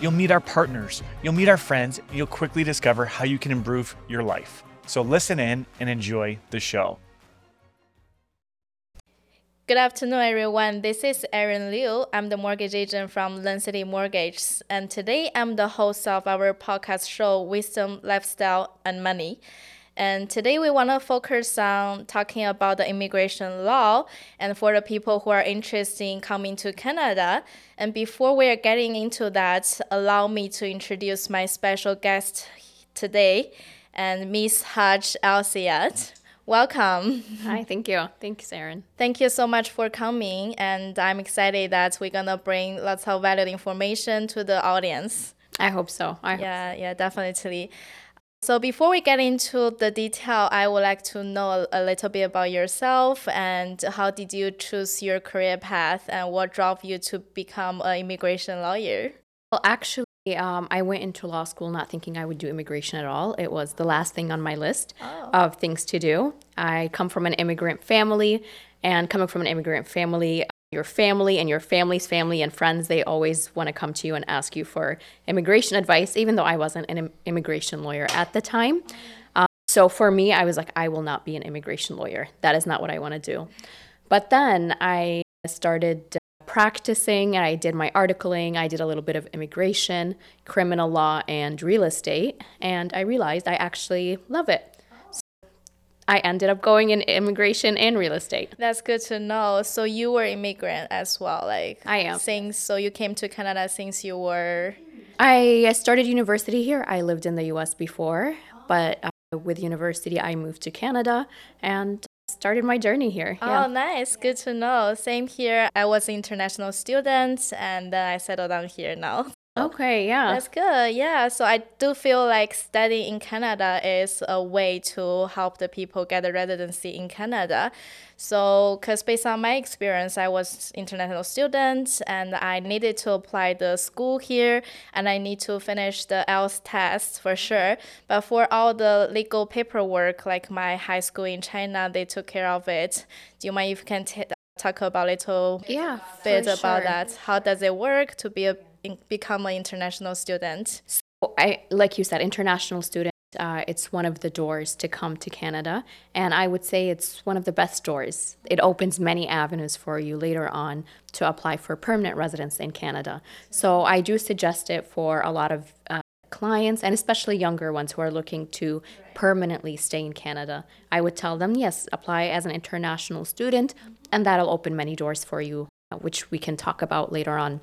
You'll meet our partners, you'll meet our friends, and you'll quickly discover how you can improve your life. So listen in and enjoy the show. Good afternoon, everyone. This is Erin Liu. I'm the mortgage agent from LendCity Mortgage, and today I'm the host of our podcast show, Wisdom, Lifestyle, and Money. And today we want to focus on talking about the immigration law and for the people who are interested in coming to Canada. And before we are getting into that, allow me to introduce my special guest today and Miss Hagar El Sayed. Welcome. Hi, thank you. Thanks, Erin. Thank you so much for coming. And I'm excited that we're going to bring lots of valuable information to the audience. I hope so. I yeah, yeah, definitely. So before we get into the detail, I would like to know a, little bit about yourself and how did you choose your career path and what drove you to become an immigration lawyer? Well, actually, um, I went into law school not thinking I would do immigration at all. It was the last thing on my list oh. of things to do. I come from an immigrant family, and coming from an immigrant family, your family and your family's family and friends, they always want to come to you and ask you for immigration advice, even though I wasn't an immigration lawyer at the time. Um, so for me, I was like, I will not be an immigration lawyer. That is not what I want to do. But then I started uh, practicing and I did my articling. I did a little bit of immigration, criminal law, and real estate. And I realized I actually love it. I ended up going in immigration and real estate. That's good to know. So you were immigrant as well, like I am. Since so you came to Canada since you were. I started university here. I lived in the U.S. before, but uh, with university I moved to Canada and started my journey here. Oh, yeah. nice. Good to know. Same here. I was an international student and then I settled down here now. Okay, yeah. That's good. Yeah. So I do feel like studying in Canada is a way to help the people get a residency in Canada. So, because based on my experience, I was international student and I needed to apply the school here and I need to finish the IELTS test for sure. But for all the legal paperwork, like my high school in China, they took care of it. Do you mind if you can t- talk about a little yeah, bit about sure. that? How does it work to be a become an international student? So I, like you said, international student. Uh, it's one of the doors to come to Canada, and I would say it's one of the best doors. It opens many avenues for you later on to apply for permanent residence in Canada. So I do suggest it for a lot of uh, clients and especially younger ones who are looking to permanently stay in Canada. I would tell them, yes, apply as an international student, and that'll open many doors for you, uh, which we can talk about later on.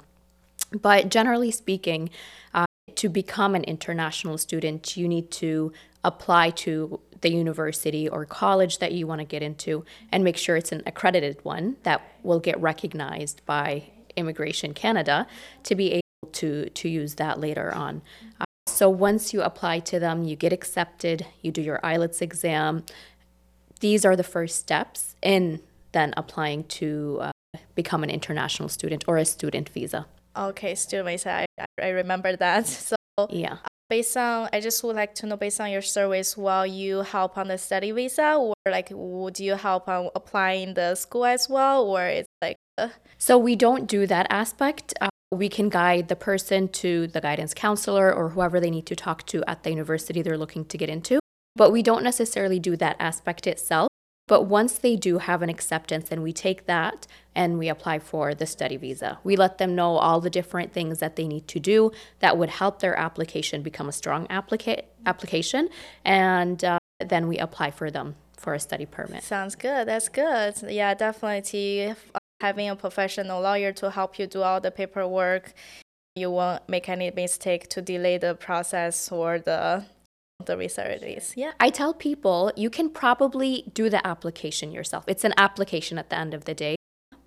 But generally speaking, uh, to become an international student, you need to apply to the university or college that you want to get into and make sure it's an accredited one that will get recognized by Immigration Canada to be able to, to use that later on. Uh, so once you apply to them, you get accepted, you do your IELTS exam. These are the first steps in then applying to uh, become an international student or a student visa. Okay, student visa. I, I remember that. So yeah. Based on, I just would like to know, based on your service, will you help on the study visa, or like, would you help on applying the school as well, or it's like? Uh... So we don't do that aspect. Uh, we can guide the person to the guidance counselor or whoever they need to talk to at the university they're looking to get into. But we don't necessarily do that aspect itself. But once they do have an acceptance, then we take that and we apply for the study visa. We let them know all the different things that they need to do that would help their application become a strong applica- application, and uh, then we apply for them for a study permit. Sounds good. That's good. Yeah, definitely having a professional lawyer to help you do all the paperwork. You won't make any mistake to delay the process or the the research is. Yeah. I tell people you can probably do the application yourself. It's an application at the end of the day,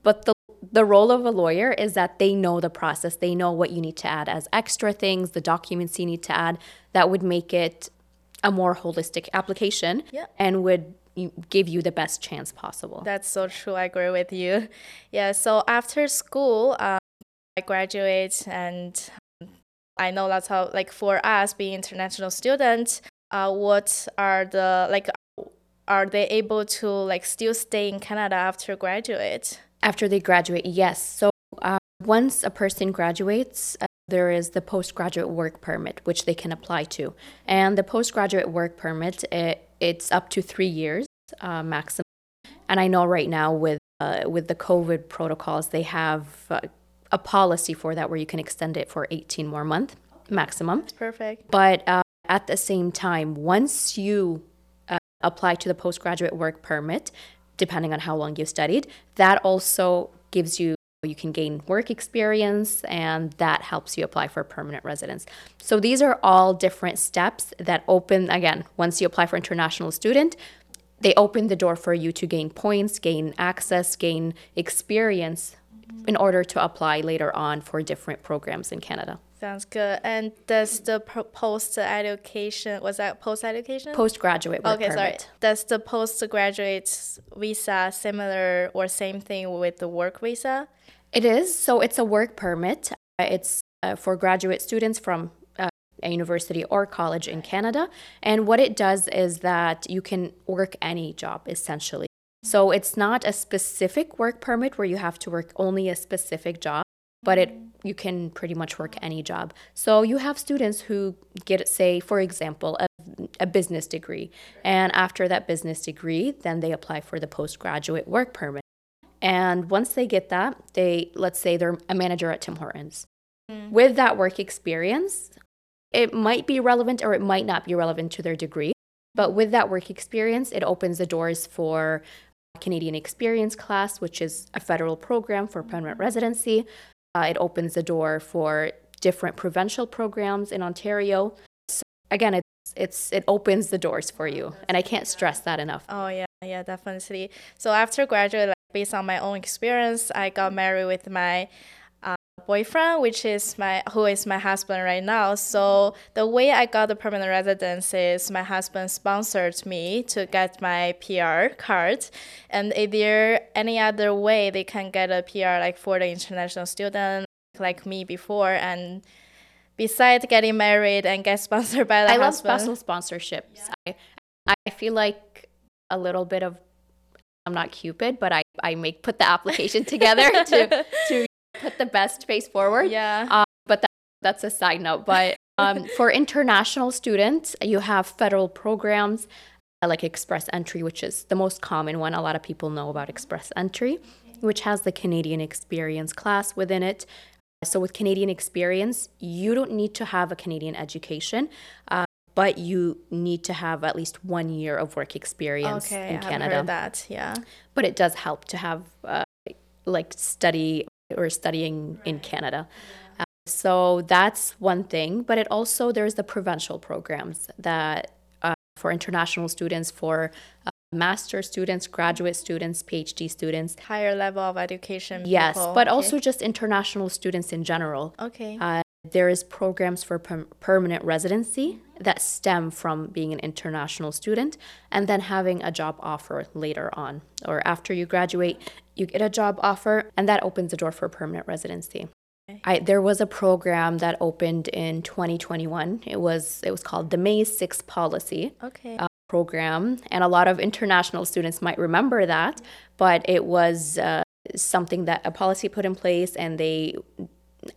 but the the role of a lawyer is that they know the process. They know what you need to add as extra things, the documents you need to add that would make it a more holistic application Yeah. and would give you the best chance possible. That's so true. I agree with you. Yeah. So after school, um, I graduate, and I know that's how like for us being international students, uh, what are the like, are they able to like still stay in Canada after graduate? After they graduate, yes. So uh, once a person graduates, uh, there is the postgraduate work permit, which they can apply to. And the postgraduate work permit, it, it's up to three years uh, maximum. And I know right now with uh, with the COVID protocols, they have uh, a policy for that where you can extend it for 18 more months maximum. Perfect. But uh, at the same time, once you uh, apply to the postgraduate work permit, depending on how long you've studied, that also gives you you can gain work experience and that helps you apply for permanent residence. So these are all different steps that open again, once you apply for international student, they open the door for you to gain points, gain access, gain experience in order to apply later on for different programs in Canada. Sounds good. And does the post education was that post education? Postgraduate work Okay, sorry. permit. Does the postgraduate visa similar or same thing with the work visa? It is. So it's a work permit. Uh, It's uh, for graduate students from uh, a university or college in Canada. And what it does is that you can work any job essentially. So it's not a specific work permit where you have to work only a specific job, but it you can pretty much work any job. So you have students who get say for example a, a business degree and after that business degree then they apply for the postgraduate work permit. And once they get that, they let's say they're a manager at Tim Hortons. Mm. With that work experience, it might be relevant or it might not be relevant to their degree. But with that work experience, it opens the doors for Canadian Experience class, which is a federal program for permanent residency. Uh, it opens the door for different provincial programs in Ontario. So again, it's, it's it opens the doors for you, and I can't stress that enough. Oh yeah, yeah, definitely. So after graduate, like, based on my own experience, I got married with my boyfriend, which is my who is my husband right now. So the way I got the permanent residence is my husband sponsored me to get my PR card, and is there any other way they can get a PR like for the international student like me before and. Besides getting married and get sponsored by the I love special sponsorships. I, I feel like a little bit of I'm not Cupid, but I, I make put the application together to to put the best face forward. Yeah. Um, but that, that's a side note. But um, for international students, you have federal programs uh, like Express Entry, which is the most common one. A lot of people know about Express Entry, which has the Canadian Experience class within it. So, with Canadian Experience, you don't need to have a Canadian education, uh, but you need to have at least one year of work experience Okay, in I Canada. heard that. Yeah. But it does help to have uh, like study or studying in Canada. Uh, so that's one thing. But it also there's the provincial programs that uh, for international students, for uh, master students, graduate students, PhD students. Higher level of education. Yes, people. but Okay. also just international students in general. Okay. Uh, there is programs for per- permanent residency that stem from being an international student and then having a job offer later on or after you graduate you get a job offer and that opens the door for permanent residency I, there was a program that opened in 2021 it was it was called the may 6 policy okay. uh, program, and a lot of international students might remember that. But it was uh, something that a policy put in place, and they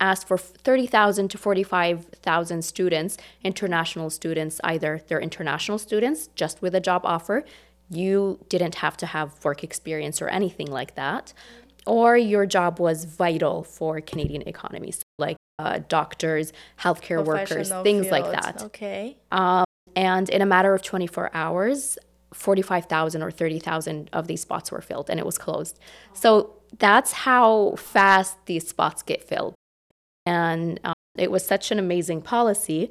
asked for 30,000 to 45,000 students, international students, either they're international students just with a job offer, you didn't have to have work experience or anything like that, or your job was vital for Canadian economies, like uh, doctors, healthcare workers, things like that. Okay. Um, and in a matter of 24 hours, 45,000 or 30,000 of these spots were filled and it was closed. So that's how fast these spots get filled. And um, it was such an amazing policy.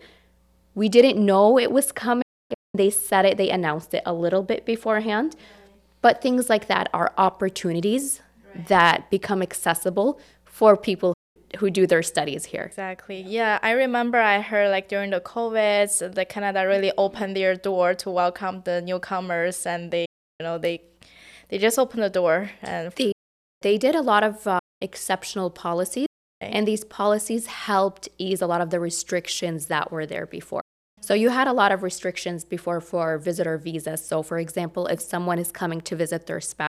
We didn't know it was coming. They said it, they announced it a little bit beforehand. But things like that are opportunities that become accessible for people who do their studies here. Exactly. Yeah, I remember I heard like during the COVID, the Canada really opened their door to welcome the newcomers, and they, you know, they, they just opened the door and they, they did a lot of uh, exceptional policies, and these policies helped ease a lot of the restrictions that were there before. So you had a lot of restrictions before for visitor visas. So for example, if someone is coming to visit their spouse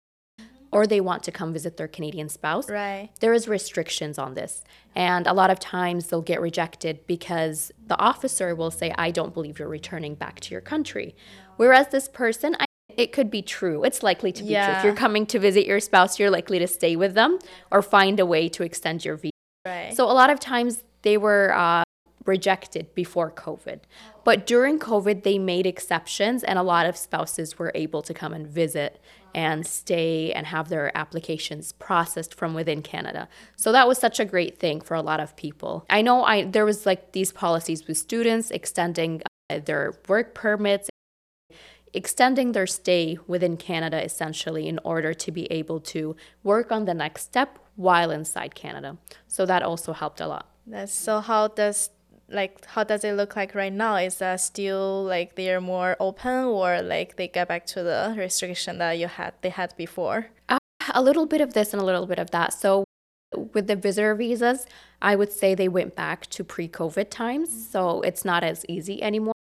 or they want to come visit their Canadian spouse, right. there is restrictions on this. And a lot of times they'll get rejected because the officer will say, I don't believe you're returning back to your country. Whereas this person, I, it could be true. It's likely to be Yeah. true. If you're coming to visit your spouse, you're likely to stay with them or find a way to extend your visa. Right. So a lot of times they were uh, rejected before COVID. But during COVID, they made exceptions, and a lot of spouses were able to come and visit and stay and have their applications processed from within Canada. So that was such a great thing for a lot of people. I know I there was like these policies with students extending uh, their work permits extending their stay within Canada essentially in order to be able to work on the next step while inside Canada. So that also helped a lot. That's so. How does like how does it look like right now? Is that still like they're more open, or like they get back to the restriction that you had they had before? Uh, a little bit of this and a little bit of that. So with the visitor visas, I would say they went back to pre-COVID times, so it's not as easy anymore.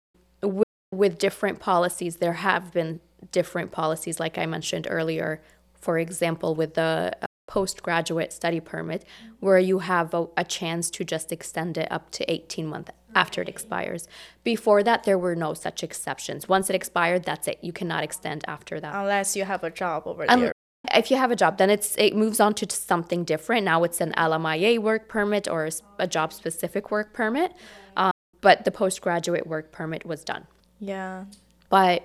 With, different policies, there have been different policies, like I mentioned earlier. For example, with the uh, postgraduate study permit, where you have a, a chance to just extend it up to 18 months after it expires. Before that, there were no such exceptions. Once it expired, that's it. You cannot extend after that. Unless you have a job over Um, there. if you have a job, then it's it moves on to something different. Now it's an LMIA work permit or a job specific work permit. Um, but the postgraduate work permit was done. Yeah. But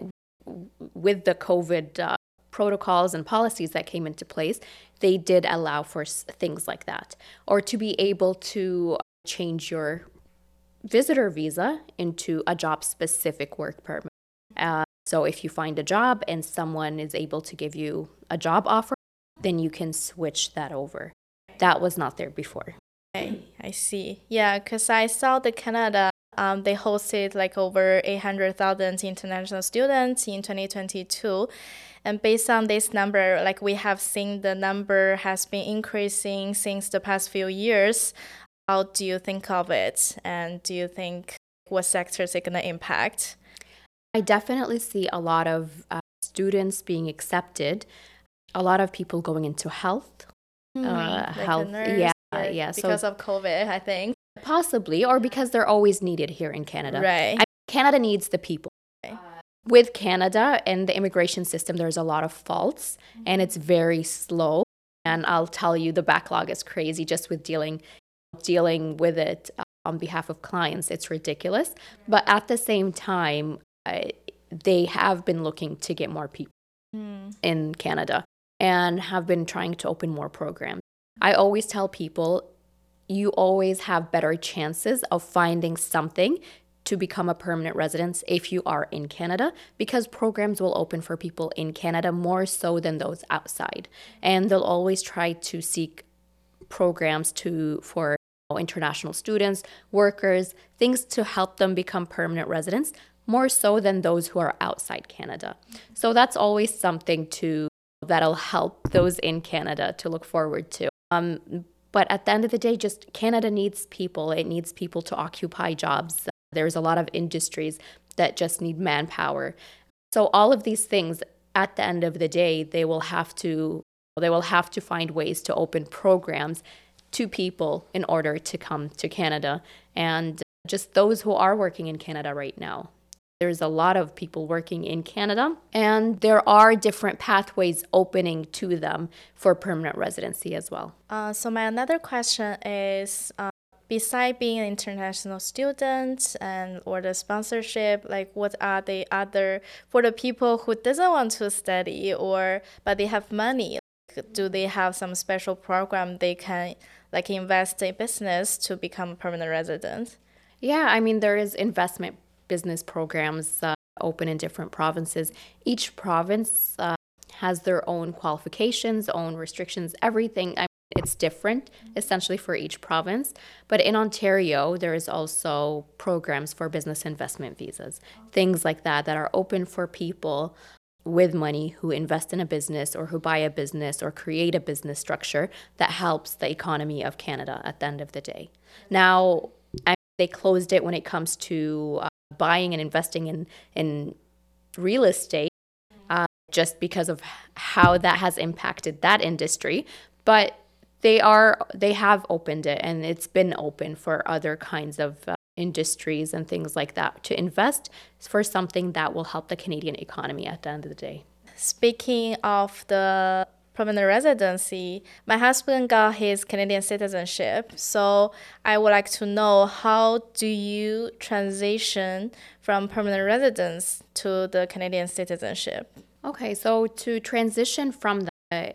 with the COVID uh, protocols and policies that came into place, they did allow for things like that, or to be able to change your visitor visa into a job specific work permit. Uh, so if you find a job and someone is able to give you a job offer, then you can switch that over. That was not there before. Okay, I see. Yeah, because I saw the Canada, um, they hosted like over 800,000 international students in 2022. And based on this number, like we have seen the number has been increasing since the past few years. How do you think of it? And do you think what sectors it going to impact? I definitely see a lot of uh, students being accepted, a lot of people going into health, uh, Like health. yeah, yeah. So Because of COVID, I think. Possibly, or because they're always needed here in Canada. Right. I, Canada needs the people. Right. With Canada and the immigration system, there's a lot of faults, and it's very slow. And I'll tell you, the backlog is crazy just with dealing dealing with it uh, on behalf of clients. It's ridiculous. But at the same time, uh, they have been looking to get more people Hmm. in Canada and have been trying to open more programs. I always tell people you always have better chances of finding something to become a permanent resident if you are in Canada because programs will open for people in Canada more so than those outside. And they'll always try to seek programs to for international students, workers, things to help them become permanent residents more so than those who are outside Canada. So that's always something to that'll help those in Canada to look forward to. Um, but at the end of the day, just Canada needs people. It needs people to occupy jobs. There's a lot of industries that just need manpower. So all of these things, at the end of the day, they will have to they will have to find ways to open programs to people in order to come to Canada and just those who are working in Canada right now. There's a lot of people working in Canada, and there are different pathways opening to them for permanent residency as well. Uh, so my another question is, uh, beside being an international student and or the sponsorship, like what are the other for the people who doesn't want to study or but they have money? Do they have some special program they can like invest in business to become a permanent resident? Yeah, I mean, there is investment business programs uh, open in different provinces. Each province uh, has their own qualifications, own restrictions, everything. I mean, it's different essentially for each province. But in Ontario, there is also programs for business investment visas, things like that that are open for people with money who invest in a business or who buy a business or create a business structure that helps the economy of Canada at the end of the day. Now, I, they closed it when it comes to uh, buying and investing in, in real estate uh, just because of how that has impacted that industry. But they are they have opened it and it's been open for other kinds of uh, industries and things like that to invest for something that will help the Canadian economy at the end of the day. Speaking of the permanent residency, my husband got his Canadian citizenship. So I would like to know how do you transition from permanent residence to the Canadian citizenship? Okay, so to transition from the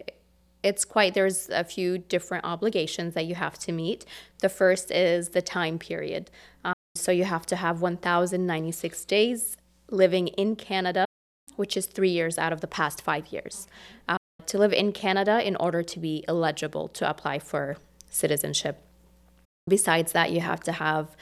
it's quite there's a few different obligations that you have to meet. The first is the time period. Um, so you have to have 1,096 days living in Canada, which is three years out of the past five years. Uh, to live in Canada in order to be eligible to apply for citizenship. Besides that, you have to have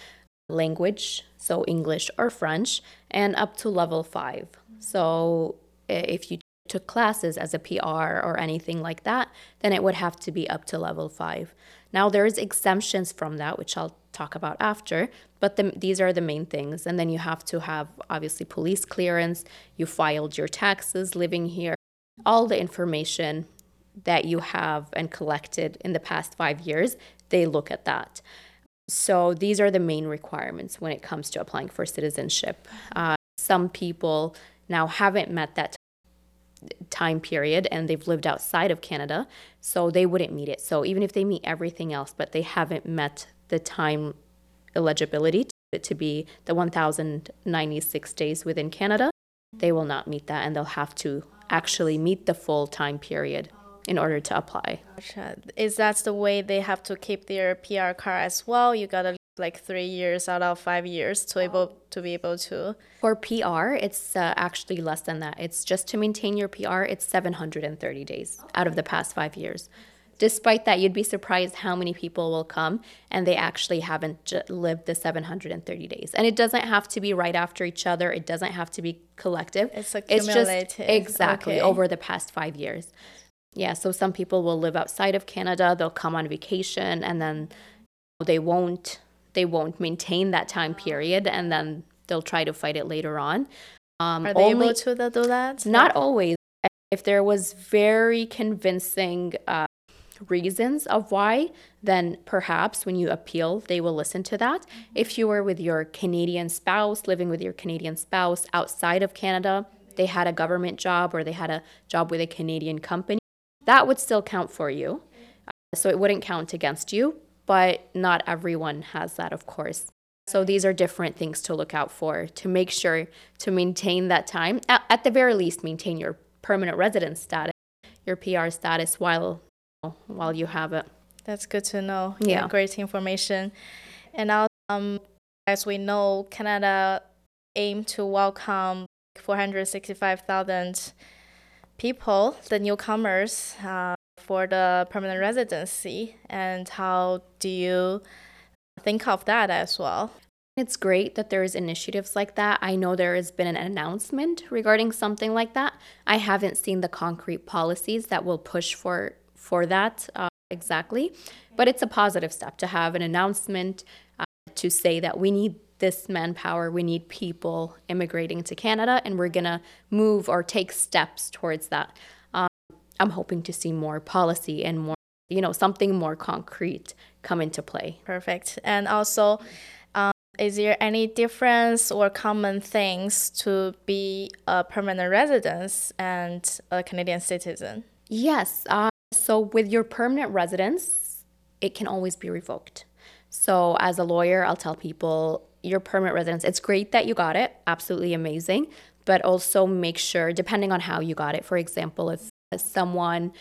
language, so English or French, and up to level five. So if you took classes as a PR or anything like that, then it would have to be up to level five. Now, there's exemptions from that, which I'll talk about after, but the, these are the main things. And then you have to have obviously police clearance, you filed your taxes living here, all the information that you have and collected in the past five years, they look at that. So these are the main requirements when it comes to applying for citizenship. Uh, some people now haven't met that time period and they've lived outside of Canada, so they wouldn't meet it. So even if they meet everything else, but they haven't met the time eligibility to, to be the 1,096 days within Canada, they will not meet that and they'll have to actually meet the full time period in order to apply. Is that the way they have to keep their PR card as well? You gotta like three years out of five years to able to be able to. For PR, it's uh, actually less than that. It's just to maintain your PR. It's 730 days out of the past five years. Despite that, you'd be surprised how many people will come and they actually haven't j- lived the 730 days. And it doesn't have to be right after each other. It doesn't have to be collective. It's. It's just exactly okay. over the past five years. Yeah, so some people will live outside of Canada. They'll come on vacation and then they won't they won't maintain that time period and then they'll try to fight it later on. Um, Are they only, able to do that? Not always. If there was very convincing uh, reasons of why, then perhaps when you appeal, they will listen to that. If you were with your Canadian spouse, living with your Canadian spouse outside of Canada, they had a government job or they had a job with a Canadian company, that would still count for you. Uh, so it wouldn't count against you, but not everyone has that, of course. So these are different things to look out for to make sure to maintain that time. At, at the very least, maintain your permanent residence status, your PR status while while you have it. That's good to know. Yeah, yeah great information. And now, um, as we know, Canada aim to welcome 465,000 people, the newcomers. Uh, for the permanent residency and how do you think of that as well? It's great that there's initiatives like that. I know there has been an announcement regarding something like that. I haven't seen the concrete policies that will push for for that uh, exactly, but it's a positive step to have an announcement uh, to say that we need this manpower, we need people immigrating to Canada, and we're gonna move or take steps towards that. I'm hoping to see more policy and more, you know, something more concrete come into play. Perfect. And also, um, is there any difference or common things to be a permanent resident and a Canadian citizen? Yes. Uh, so, with your permanent residence, it can always be revoked. So, as a lawyer, I'll tell people your permanent residence, it's great that you got it, absolutely amazing, but also make sure, depending on how you got it, for example, if someone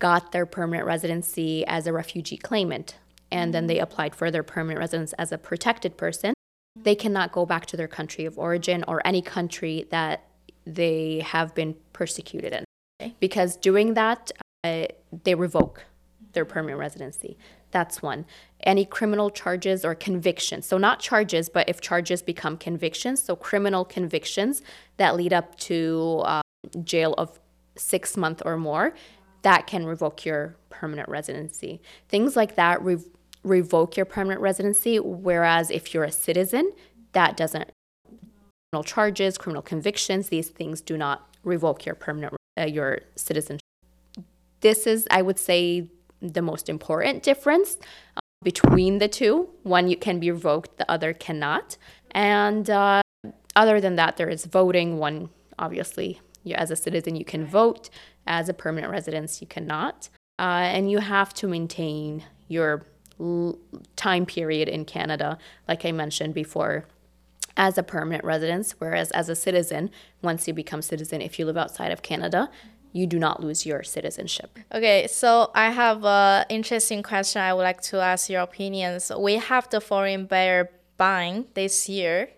got their permanent residency as a refugee claimant and then they applied for their permanent residence as a protected person, they cannot go back to their country of origin or any country that they have been persecuted in. because doing that, uh, they revoke their permanent residency. That's one. Any criminal charges or convictions. So, not charges, but if charges become convictions, so criminal convictions that lead up to uh, jail of six months or more, that can revoke your permanent residency. Things like that re- revoke your permanent residency, whereas if you're a citizen, that doesn't. Criminal charges, criminal convictions, these things do not revoke your permanent uh, your citizenship. This is, I would say, the most important difference uh, between the two. One you can be revoked, the other cannot. And uh, other than that, there is voting. One, obviously, you, as a citizen, you can vote. As a permanent resident, you cannot. Uh, and you have to maintain your l- time period in Canada, like I mentioned before, as a permanent resident. Whereas as a citizen, once you become citizen, if you live outside of Canada, you do not lose your citizenship. Okay, so I have an interesting question I would like to ask your opinions. We have the foreign buyer buying this year,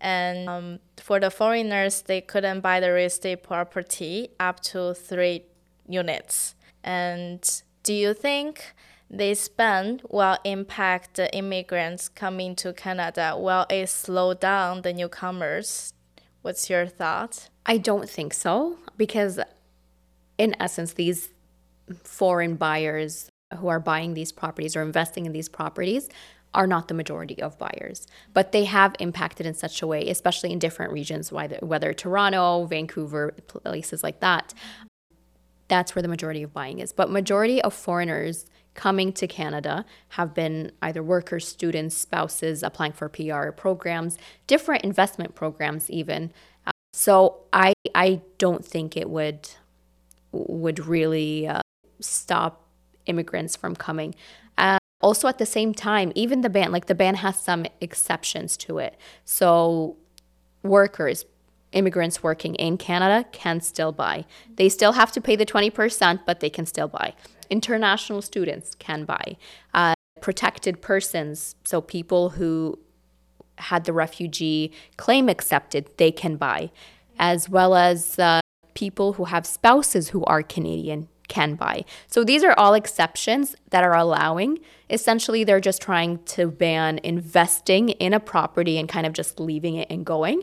and um, for the foreigners, they couldn't buy the real estate property up to three units. And do you think this ban will impact the immigrants coming to Canada? Will it slow down the newcomers? What's your thought? I don't think so because in essence, these foreign buyers who are buying these properties or investing in these properties are not the majority of buyers, but they have impacted in such a way, especially in different regions, whether, Toronto, Vancouver, places like that. That's where the majority of buying is. But majority of foreigners coming to Canada have been either workers, students, spouses applying for PR programs, different investment programs even. So I I don't think it would would really uh, stop immigrants from coming. Uh, also, at the same time, even the ban, like the ban has some exceptions to it. So, workers, immigrants working in Canada can still buy. They still have to pay the 20%, but they can still buy. International students can buy. Uh, protected persons, so people who had the refugee claim accepted, they can buy, as well as uh, people who have spouses who are Canadian can buy. So these are all exceptions that are allowing. Essentially, they're just trying to ban investing in a property and kind of just leaving it and going.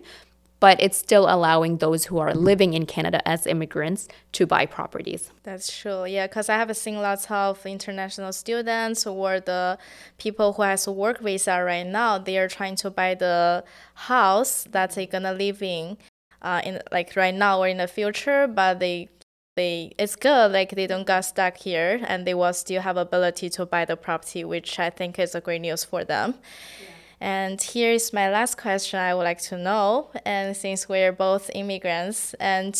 But it's still allowing those who are living in Canada as immigrants to buy properties. That's true. Yeah, because I have seen lots of international students or the people who has a work visa right now. They are trying to buy the house that they're gonna live in uh, in like right now or in the future, but they they it's good like they don't get stuck here and they will still have ability to buy the property, which I think is a great news for them. Yeah. And here is my last question I would like to know. And since we're both immigrants, and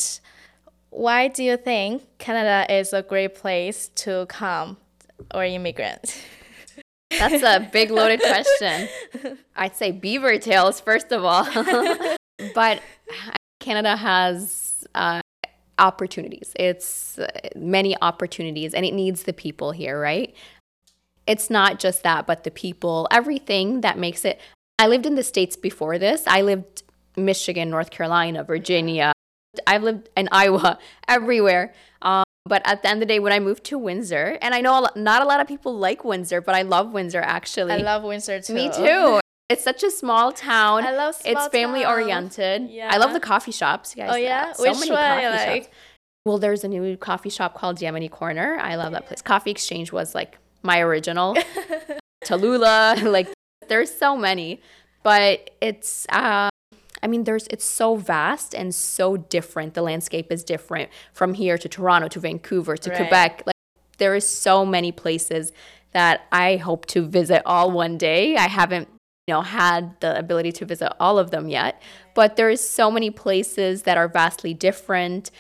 why do you think Canada is a great place to come or immigrant? That's a big loaded question. I'd say beaver tails, first of all. but Canada has uh, opportunities. It's uh, many opportunities, and it needs the people here, right? It's not just that, but the people, everything that makes it. I lived in the States before this. I lived Michigan, North Carolina, Virginia. I've lived in Iowa, everywhere. Um, but at the end of the day, when I moved to Windsor, and I know a lot, not a lot of people like Windsor, but I love Windsor actually. I love Windsor too. Me too. It's such a small town. I love It's family town. oriented. Yeah. I love the coffee shops, guys. Oh yeah, so which many coffee like? shops. Well, there's a new coffee shop called Yemeni Corner. I love that place. Coffee Exchange was like my original. Tallulah, like there's so many, but it's. Uh, I mean, there's it's so vast and so different. The landscape is different from here to Toronto to Vancouver to Right. Quebec. Like there is so many places that I hope to visit all one day. I haven't you know had the ability to visit all of them yet. But there is so many places that are vastly different.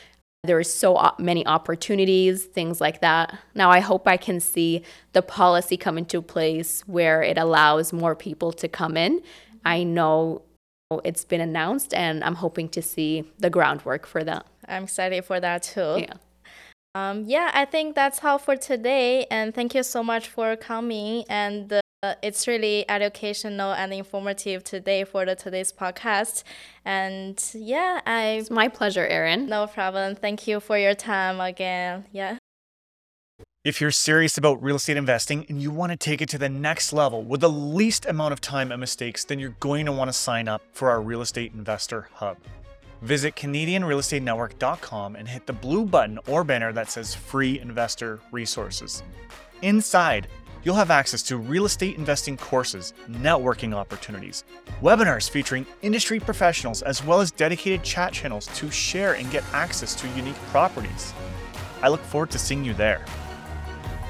There is so many opportunities things like that. Now i hope i can see the policy come into place where it allows more people to come in. I know it's been announced and i'm hoping to see the groundwork for that. I'm excited for that too. yeah. Um, yeah, I think that's all for today. And thank you so much for coming and uh, Uh, it's really educational and informative today for the today's podcast. And yeah, I. It's my pleasure, Erin. No problem. Thank you for your time again. Yeah. If you're serious about real estate investing and you want to take it to the next level with the least amount of time and mistakes, then you're going to want to sign up for our Real Estate Investor Hub. Visit CanadianRealEstateNetwork.com and hit the blue button or banner that says Free Investor Resources. Inside, you'll have access to real estate investing courses, networking opportunities, webinars featuring industry professionals, as well as dedicated chat channels to share and get access to unique properties. I look forward to seeing you there.